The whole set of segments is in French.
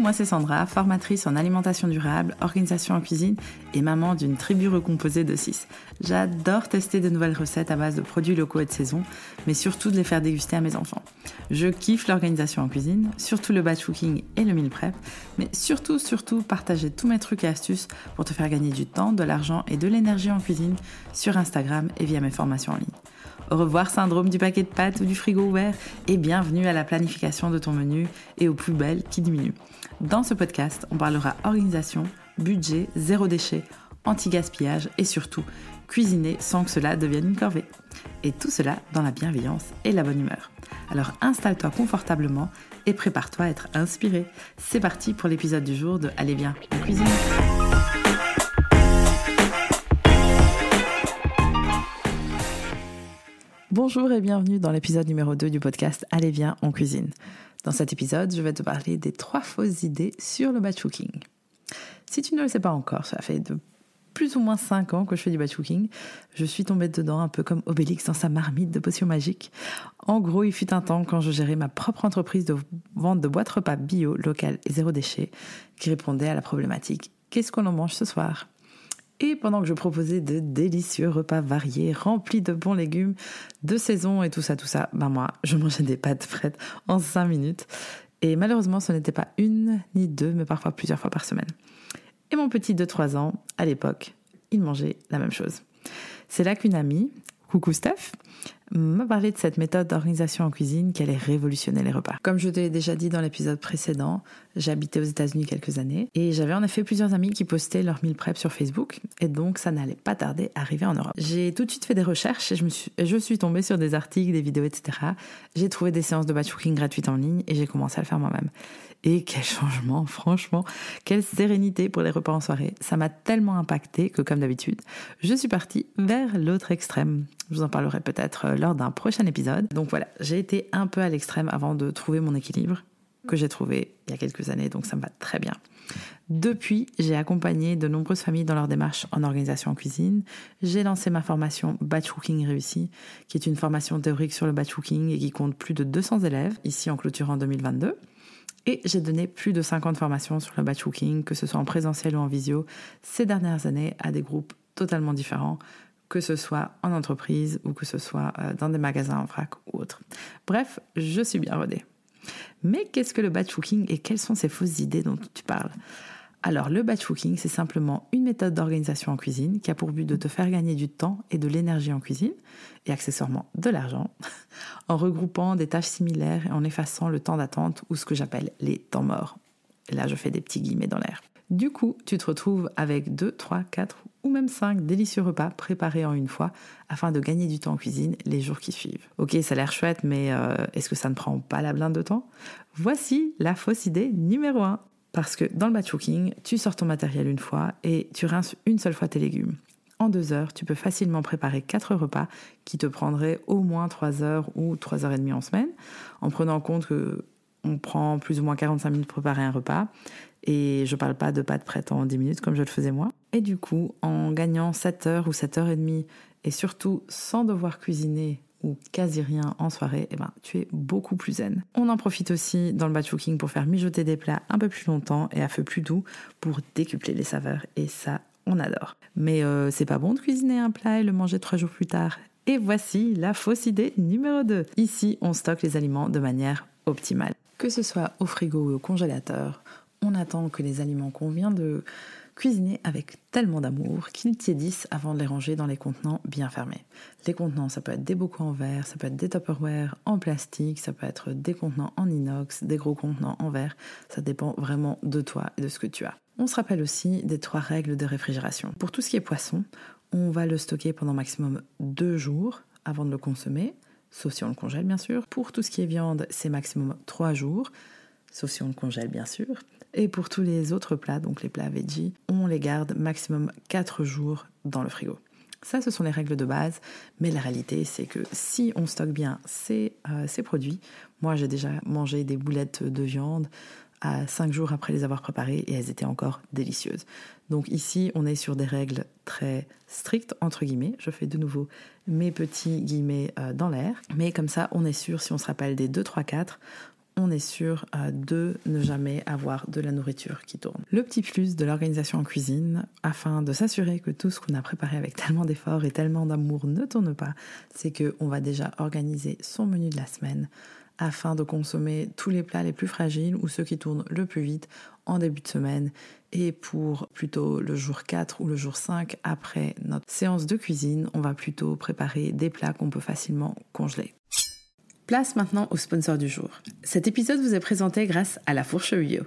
moi c'est Sandra, formatrice en alimentation durable, organisation en cuisine et maman d'une tribu recomposée de 6. J'adore tester de nouvelles recettes à base de produits locaux et de saison, mais surtout de les faire déguster à mes enfants. Je kiffe l'organisation en cuisine, surtout le batch cooking et le meal prep, mais surtout, surtout partager tous mes trucs et astuces pour te faire gagner du temps, de l'argent et de l'énergie en cuisine sur Instagram et via mes formations en ligne. Revoir syndrome du paquet de pâtes ou du frigo ouvert et bienvenue à la planification de ton menu et aux plus belles qui diminuent. Dans ce podcast, on parlera organisation, budget, zéro déchet, anti-gaspillage et surtout cuisiner sans que cela devienne une corvée. Et tout cela dans la bienveillance et la bonne humeur. Alors installe-toi confortablement et prépare-toi à être inspiré. C'est parti pour l'épisode du jour de Allez bien, en cuisine. Bonjour et bienvenue dans l'épisode numéro 2 du podcast Allez viens, en cuisine. Dans cet épisode, je vais te parler des trois fausses idées sur le batch cooking. Si tu ne le sais pas encore, ça fait de plus ou moins 5 ans que je fais du batch cooking. Je suis tombée dedans un peu comme Obélix dans sa marmite de potions magiques. En gros, il fut un temps quand je gérais ma propre entreprise de vente de boîtes repas bio, locales et zéro déchet, qui répondait à la problématique Qu'est-ce qu'on en mange ce soir? Et pendant que je proposais de délicieux repas variés, remplis de bons légumes, de saison et tout ça, tout ça, ben moi, je mangeais des pâtes frites en 5 minutes. Et malheureusement, ce n'était pas une ni deux, mais parfois plusieurs fois par semaine. Et mon petit de 3 ans, à l'époque, il mangeait la même chose. C'est là qu'une amie, coucou Steph, m'a parlé de cette méthode d'organisation en cuisine qui allait révolutionner les repas. Comme je te l'ai déjà dit dans l'épisode précédent, j'habitais aux États-Unis quelques années et j'avais en effet plusieurs amis qui postaient leur meal prep sur Facebook et donc ça n'allait pas tarder à arriver en Europe. J'ai tout de suite fait des recherches et je, me suis, je suis tombée sur des articles, des vidéos, etc. J'ai trouvé des séances de batch cooking gratuites en ligne et j'ai commencé à le faire moi-même. Et quel changement, franchement, quelle sérénité pour les repas en soirée. Ça m'a tellement impacté que, comme d'habitude, je suis partie vers l'autre extrême. Je vous en parlerai peut-être euh, lors d'un prochain épisode. Donc voilà, j'ai été un peu à l'extrême avant de trouver mon équilibre, que j'ai trouvé il y a quelques années, donc ça me va très bien. Depuis, j'ai accompagné de nombreuses familles dans leur démarche en organisation en cuisine. J'ai lancé ma formation Batch Cooking Réussi, qui est une formation théorique sur le batch cooking et qui compte plus de 200 élèves, ici en clôture en 2022. Et j'ai donné plus de 50 formations sur le batch cooking, que ce soit en présentiel ou en visio, ces dernières années à des groupes totalement différents, que ce soit en entreprise ou que ce soit euh, dans des magasins en vrac ou autre. Bref, je suis bien rodée. Mais qu'est-ce que le batch cooking et quelles sont ces fausses idées dont tu parles? Alors, le batch cooking, c'est simplement une méthode d'organisation en cuisine qui a pour but de te faire gagner du temps et de l'énergie en cuisine, et accessoirement de l'argent, en regroupant des tâches similaires et en effaçant le temps d'attente ou ce que j'appelle les temps morts. Là, je fais des petits guillemets dans l'air. Du coup, tu te retrouves avec 2, 3, 4 ou même 5 délicieux repas préparés en une fois afin de gagner du temps en cuisine les jours qui suivent. Ok, ça a l'air chouette, mais euh, est-ce que ça ne prend pas la blinde de temps? Voici la fausse idée numéro 1. Parce que dans le batch cooking, tu sors ton matériel une fois et tu rinces une seule fois tes légumes. En deux heures, tu peux facilement préparer quatre repas qui te prendraient au moins trois heures ou trois heures et demie en semaine, en prenant en compte que on prend plus ou moins 45 minutes pour préparer un repas. Et je parle pas de pâtes prêtes en 10 minutes comme je le faisais moi. Et du coup, en gagnant 7 heures ou 7 heures et demie, et surtout sans devoir cuisiner ou quasi rien en soirée, eh ben, tu es beaucoup plus zen. On en profite aussi dans le batch cooking pour faire mijoter des plats un peu plus longtemps et à feu plus doux pour décupler les saveurs et ça, on adore. Mais euh, c'est pas bon de cuisiner un plat et le manger trois jours plus tard. Et voici la fausse idée numéro 2. Ici, on stocke les aliments de manière optimale. Que ce soit au frigo ou au congélateur, on attend que les aliments qu'on vient de cuisiner avec tellement d'amour qu'ils tiédissent avant de les ranger dans les contenants bien fermés. Les contenants, ça peut être des bocaux en verre, ça peut être des Tupperware en plastique, ça peut être des contenants en inox, des gros contenants en verre. Ça dépend vraiment de toi et de ce que tu as. On se rappelle aussi des trois règles de réfrigération. Pour tout ce qui est poisson, on va le stocker pendant maximum deux jours avant de le consommer, sauf si on le congèle bien sûr. Pour tout ce qui est viande, c'est maximum trois jours, sauf si on le congèle bien sûr. Et pour tous les autres plats, donc les plats veggie, on les garde maximum 4 jours dans le frigo. Ça, ce sont les règles de base, mais la réalité, c'est que si on stocke bien ces, euh, produits, moi j'ai déjà mangé des boulettes de viande à 5 jours après les avoir préparées et elles étaient encore délicieuses. Donc ici, on est sur des règles très strictes, entre guillemets. Je fais de nouveau mes petits guillemets euh, dans l'air. Mais comme ça, on est sûr, si on se rappelle des 2, 3, 4, on est sûr euh, de ne jamais avoir de la nourriture qui tourne. Le petit plus de l'organisation en cuisine, afin de s'assurer que tout ce qu'on a préparé avec tellement d'efforts et tellement d'amour ne tourne pas, c'est qu'on va déjà organiser son menu de la semaine afin de consommer tous les plats les plus fragiles ou ceux qui tournent le plus vite en début de semaine et pour plutôt le jour 4 ou le jour 5 après notre séance de cuisine, on va plutôt préparer des plats qu'on peut facilement congeler. Place maintenant au sponsor du jour. Cet épisode vous est présenté grâce à La Fourche Bio.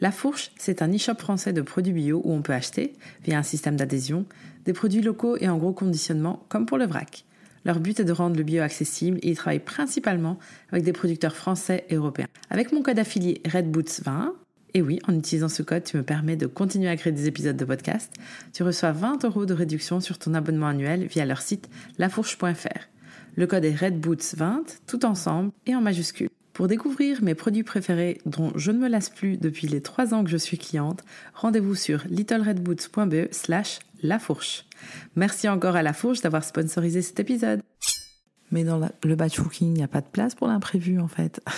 La Fourche, c'est un e-shop français de produits bio où on peut acheter, via un système d'adhésion, des produits locaux et en gros conditionnement, comme pour le vrac. Leur but est de rendre le bio accessible et ils travaillent principalement avec des producteurs français et européens. Avec mon code affilié RedBoots20, et oui, en utilisant ce code, tu me permets de continuer à créer des épisodes de podcast. Tu reçois 20 euros de réduction sur ton abonnement annuel via leur site lafourche.fr. Le code est RedBoots20, tout ensemble et en majuscule. Pour découvrir mes produits préférés dont je ne me lasse plus depuis les 3 ans que je suis cliente, rendez-vous sur littleredboots.be slash lafourche. Merci encore à La Fourche d'avoir sponsorisé cet épisode. Mais dans le batch cooking, il n'y a pas de place pour l'imprévu en fait.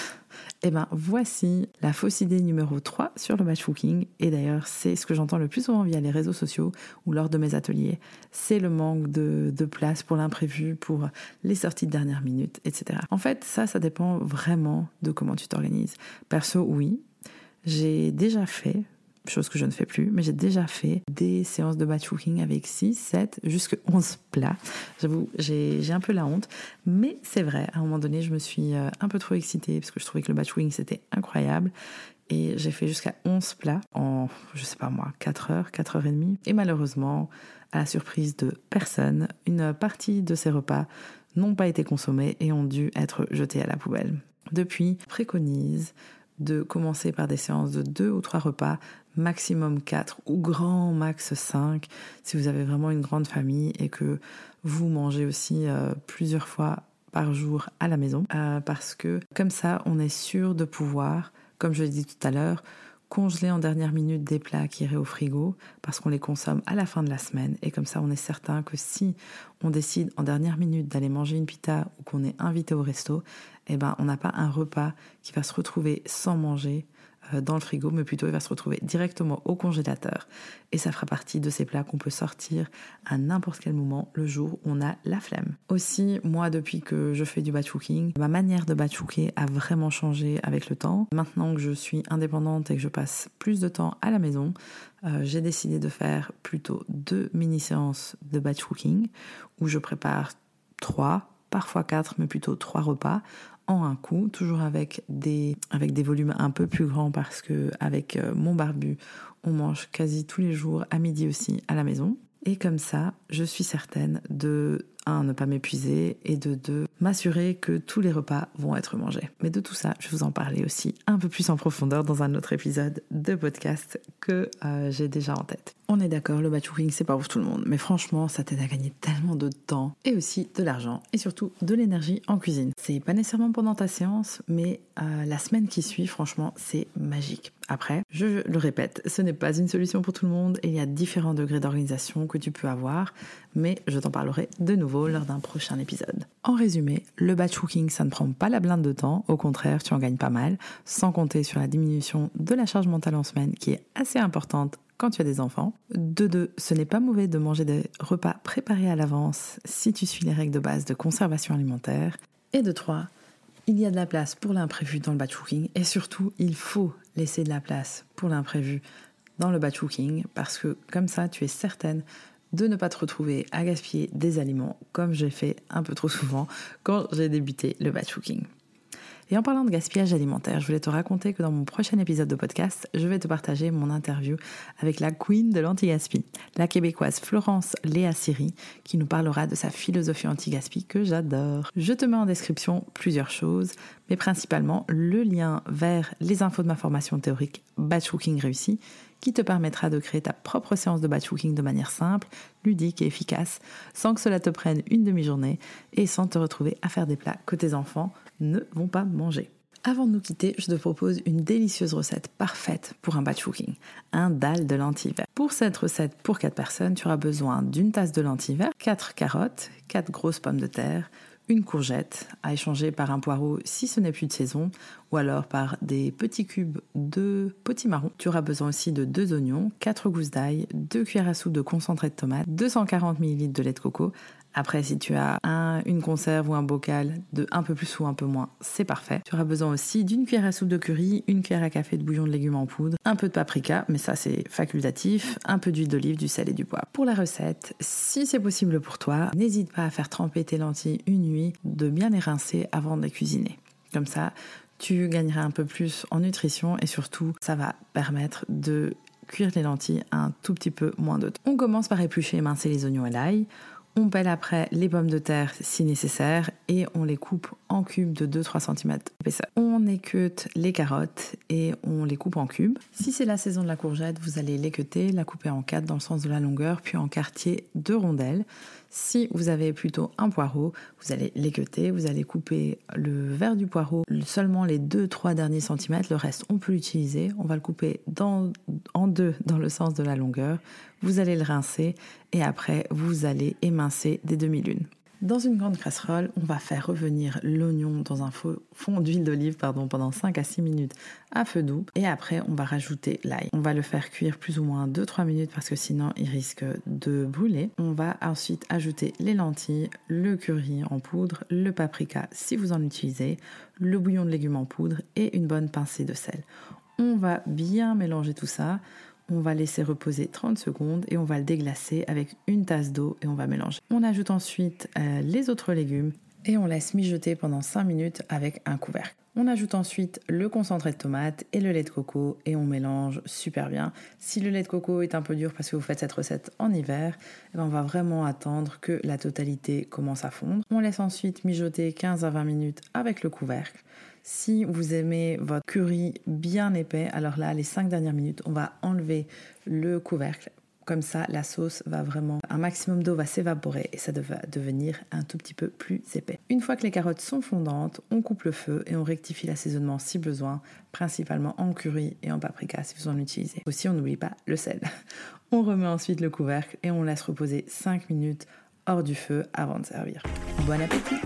Eh bien, voici la fausse idée numéro 3 sur le batch cooking. Et d'ailleurs, c'est ce que j'entends le plus souvent via les réseaux sociaux ou lors de mes ateliers. C'est le manque de, de place pour l'imprévu, pour les sorties de dernière minute, etc. En fait, ça, ça dépend vraiment de comment tu t'organises. Perso, oui. J'ai déjà fait chose que je ne fais plus, mais j'ai déjà fait des séances de batch cooking avec 6, 7, jusqu'à 11 plats. J'avoue, j'ai un peu la honte, mais c'est vrai, à un moment donné, je me suis euh, un peu trop excitée parce que je trouvais que le batch cooking c'était incroyable. Et j'ai fait jusqu'à 11 plats en, je sais pas moi, 4 heures, 4 heures et demie. Et malheureusement, à la surprise de personne, une partie de ces repas n'ont pas été consommés et ont dû être jetés à la poubelle. Depuis, préconise de commencer par des séances de 2 ou 3 repas, maximum 4 ou grand max 5 si vous avez vraiment une grande famille et que vous mangez aussi euh, plusieurs fois par jour à la maison. Euh, parce que comme ça on est sûr de pouvoir, comme je l'ai dit tout à l'heure, congeler en dernière minute des plats qui iraient au frigo parce qu'on les consomme à la fin de la semaine. Et comme ça on est certain que si on décide en dernière minute d'aller manger une pita ou qu'on est invité au resto, eh ben on n'a pas un repas qui va se retrouver sans manger euh, dans le frigo, mais plutôt il va se retrouver directement au congélateur. Et ça fera partie de ces plats qu'on peut sortir à n'importe quel moment le jour où on a la flemme. Aussi, moi, depuis que je fais du batch cooking, ma manière de batch cooker a vraiment changé avec le temps. Maintenant que je suis indépendante et que je passe plus de temps à la maison, euh, j'ai décidé de faire plutôt deux mini-séances de batch cooking où je prépare trois parfois quatre, mais plutôt trois repas en un coup, toujours avec des, volumes un peu plus grands parce que avec euh, mon barbu, on mange quasi tous les jours, à midi aussi, à la maison. Et comme ça, je suis certaine de un, ne pas m'épuiser et de deux, m'assurer que tous les repas vont être mangés. Mais de tout ça, je vous en parler aussi un peu plus en profondeur dans un autre épisode de podcast que euh, j'ai déjà en tête. On est d'accord, le batch cooking, c'est pas pour tout le monde, mais franchement, ça t'aide à gagner tellement de temps et aussi de l'argent et surtout de l'énergie en cuisine. C'est pas nécessairement pendant ta séance, mais euh, la semaine qui suit, franchement, c'est magique. Après, je le répète, ce n'est pas une solution pour tout le monde il y a différents degrés d'organisation que tu peux avoir, mais je t'en parlerai de nouveau lors d'un prochain épisode. En résumé, le batch cooking, ça ne prend pas la blinde de temps, au contraire, tu en gagnes pas mal, sans compter sur la diminution de la charge mentale en semaine qui est assez importante quand tu as des enfants. De deux, ce n'est pas mauvais de manger des repas préparés à l'avance si tu suis les règles de base de conservation alimentaire. Et de trois, il y a de la place pour l'imprévu dans le batch cooking et surtout, il faut laisser de la place pour l'imprévu dans le batch cooking parce que comme ça, tu es certaine de ne pas te retrouver à gaspiller des aliments comme j'ai fait un peu trop souvent quand j'ai débuté le batch cooking. Et en parlant de gaspillage alimentaire, je voulais te raconter que dans mon prochain épisode de podcast, je vais te partager mon interview avec la queen de l'anti-gaspi, la québécoise Florence Léa Siri, qui nous parlera de sa philosophie anti-gaspi que j'adore. Je te mets en description plusieurs choses, mais principalement le lien vers les infos de ma formation théorique Batch Cooking réussi, qui te permettra de créer ta propre séance de batch cooking de manière simple, ludique et efficace, sans que cela te prenne une demi-journée et sans te retrouver à faire des plats que tes enfants ne vont pas manger. Avant de nous quitter, je te propose une délicieuse recette parfaite pour un batch cooking, un dalle de lentilles. Pour cette recette pour 4 personnes, tu auras besoin d'une tasse de lentilles vertes, 4 carottes, 4 grosses pommes de terre, une courgette à échanger par un poireau si ce n'est plus de saison, ou alors par des petits cubes de potimarron. Tu auras besoin aussi de deux oignons, 4 gousses d'ail, 2 cuillères à soupe de concentré de tomate, 240 ml de lait de coco, après, si tu as un, une conserve ou un bocal de un peu plus ou un peu moins, c'est parfait. Tu auras besoin aussi d'une cuillère à soupe de curry, une cuillère à café de bouillon de légumes en poudre, un peu de paprika, mais ça c'est facultatif, un peu d'huile d'olive, du sel et du poivre. Pour la recette, si c'est possible pour toi, n'hésite pas à faire tremper tes lentilles une nuit, de bien les rincer avant de les cuisiner. Comme ça, tu gagneras un peu plus en nutrition et surtout, ça va permettre de cuire les lentilles un tout petit peu moins de temps. On commence par éplucher et mincer les oignons à l'ail. On pèle après les pommes de terre si nécessaire et on les coupe en cubes de 2-3 cm. On équeute les carottes et on les coupe en cubes. Si c'est la saison de la courgette, vous allez l'équeuter, la couper en quatre dans le sens de la longueur, puis en quartier de rondelles. Si vous avez plutôt un poireau, vous allez l'équeuter, vous allez couper le verre du poireau seulement les 2-3 derniers centimètres, le reste on peut l'utiliser. On va le couper en deux dans le sens de la longueur. Vous allez le rincer et après vous allez émincer des demi-lunes. Dans une grande casserole, on va faire revenir l'oignon dans un fond d'huile d'olive pendant 5 à 6 minutes à feu doux. Et après, on va rajouter l'ail. On va le faire cuire plus ou moins 2-3 minutes parce que sinon, il risque de brûler. On va ensuite ajouter les lentilles, le curry en poudre, le paprika si vous en utilisez, le bouillon de légumes en poudre et une bonne pincée de sel. On va bien mélanger tout ça. On va laisser reposer 30 secondes et on va le déglacer avec une tasse d'eau et on va mélanger. On ajoute ensuite euh, les autres légumes et on laisse mijoter pendant 5 minutes avec un couvercle. On ajoute ensuite le concentré de tomate et le lait de coco et on mélange super bien. Si le lait de coco est un peu dur parce que vous faites cette recette en hiver, eh ben, on va vraiment attendre que la totalité commence à fondre. On laisse ensuite mijoter 15 à 20 minutes avec le couvercle. Si vous aimez votre curry bien épais, alors là, les 5 dernières minutes, on va enlever le couvercle. Comme ça, la sauce va vraiment, un maximum d'eau va s'évaporer et ça va devenir un tout petit peu plus épais. Une fois que les carottes sont fondantes, on coupe le feu et on rectifie l'assaisonnement si besoin, principalement en curry et en paprika si vous en utilisez. Aussi, on n'oublie pas le sel. On remet ensuite le couvercle et on laisse reposer 5 minutes hors du feu avant de servir. Bon appétit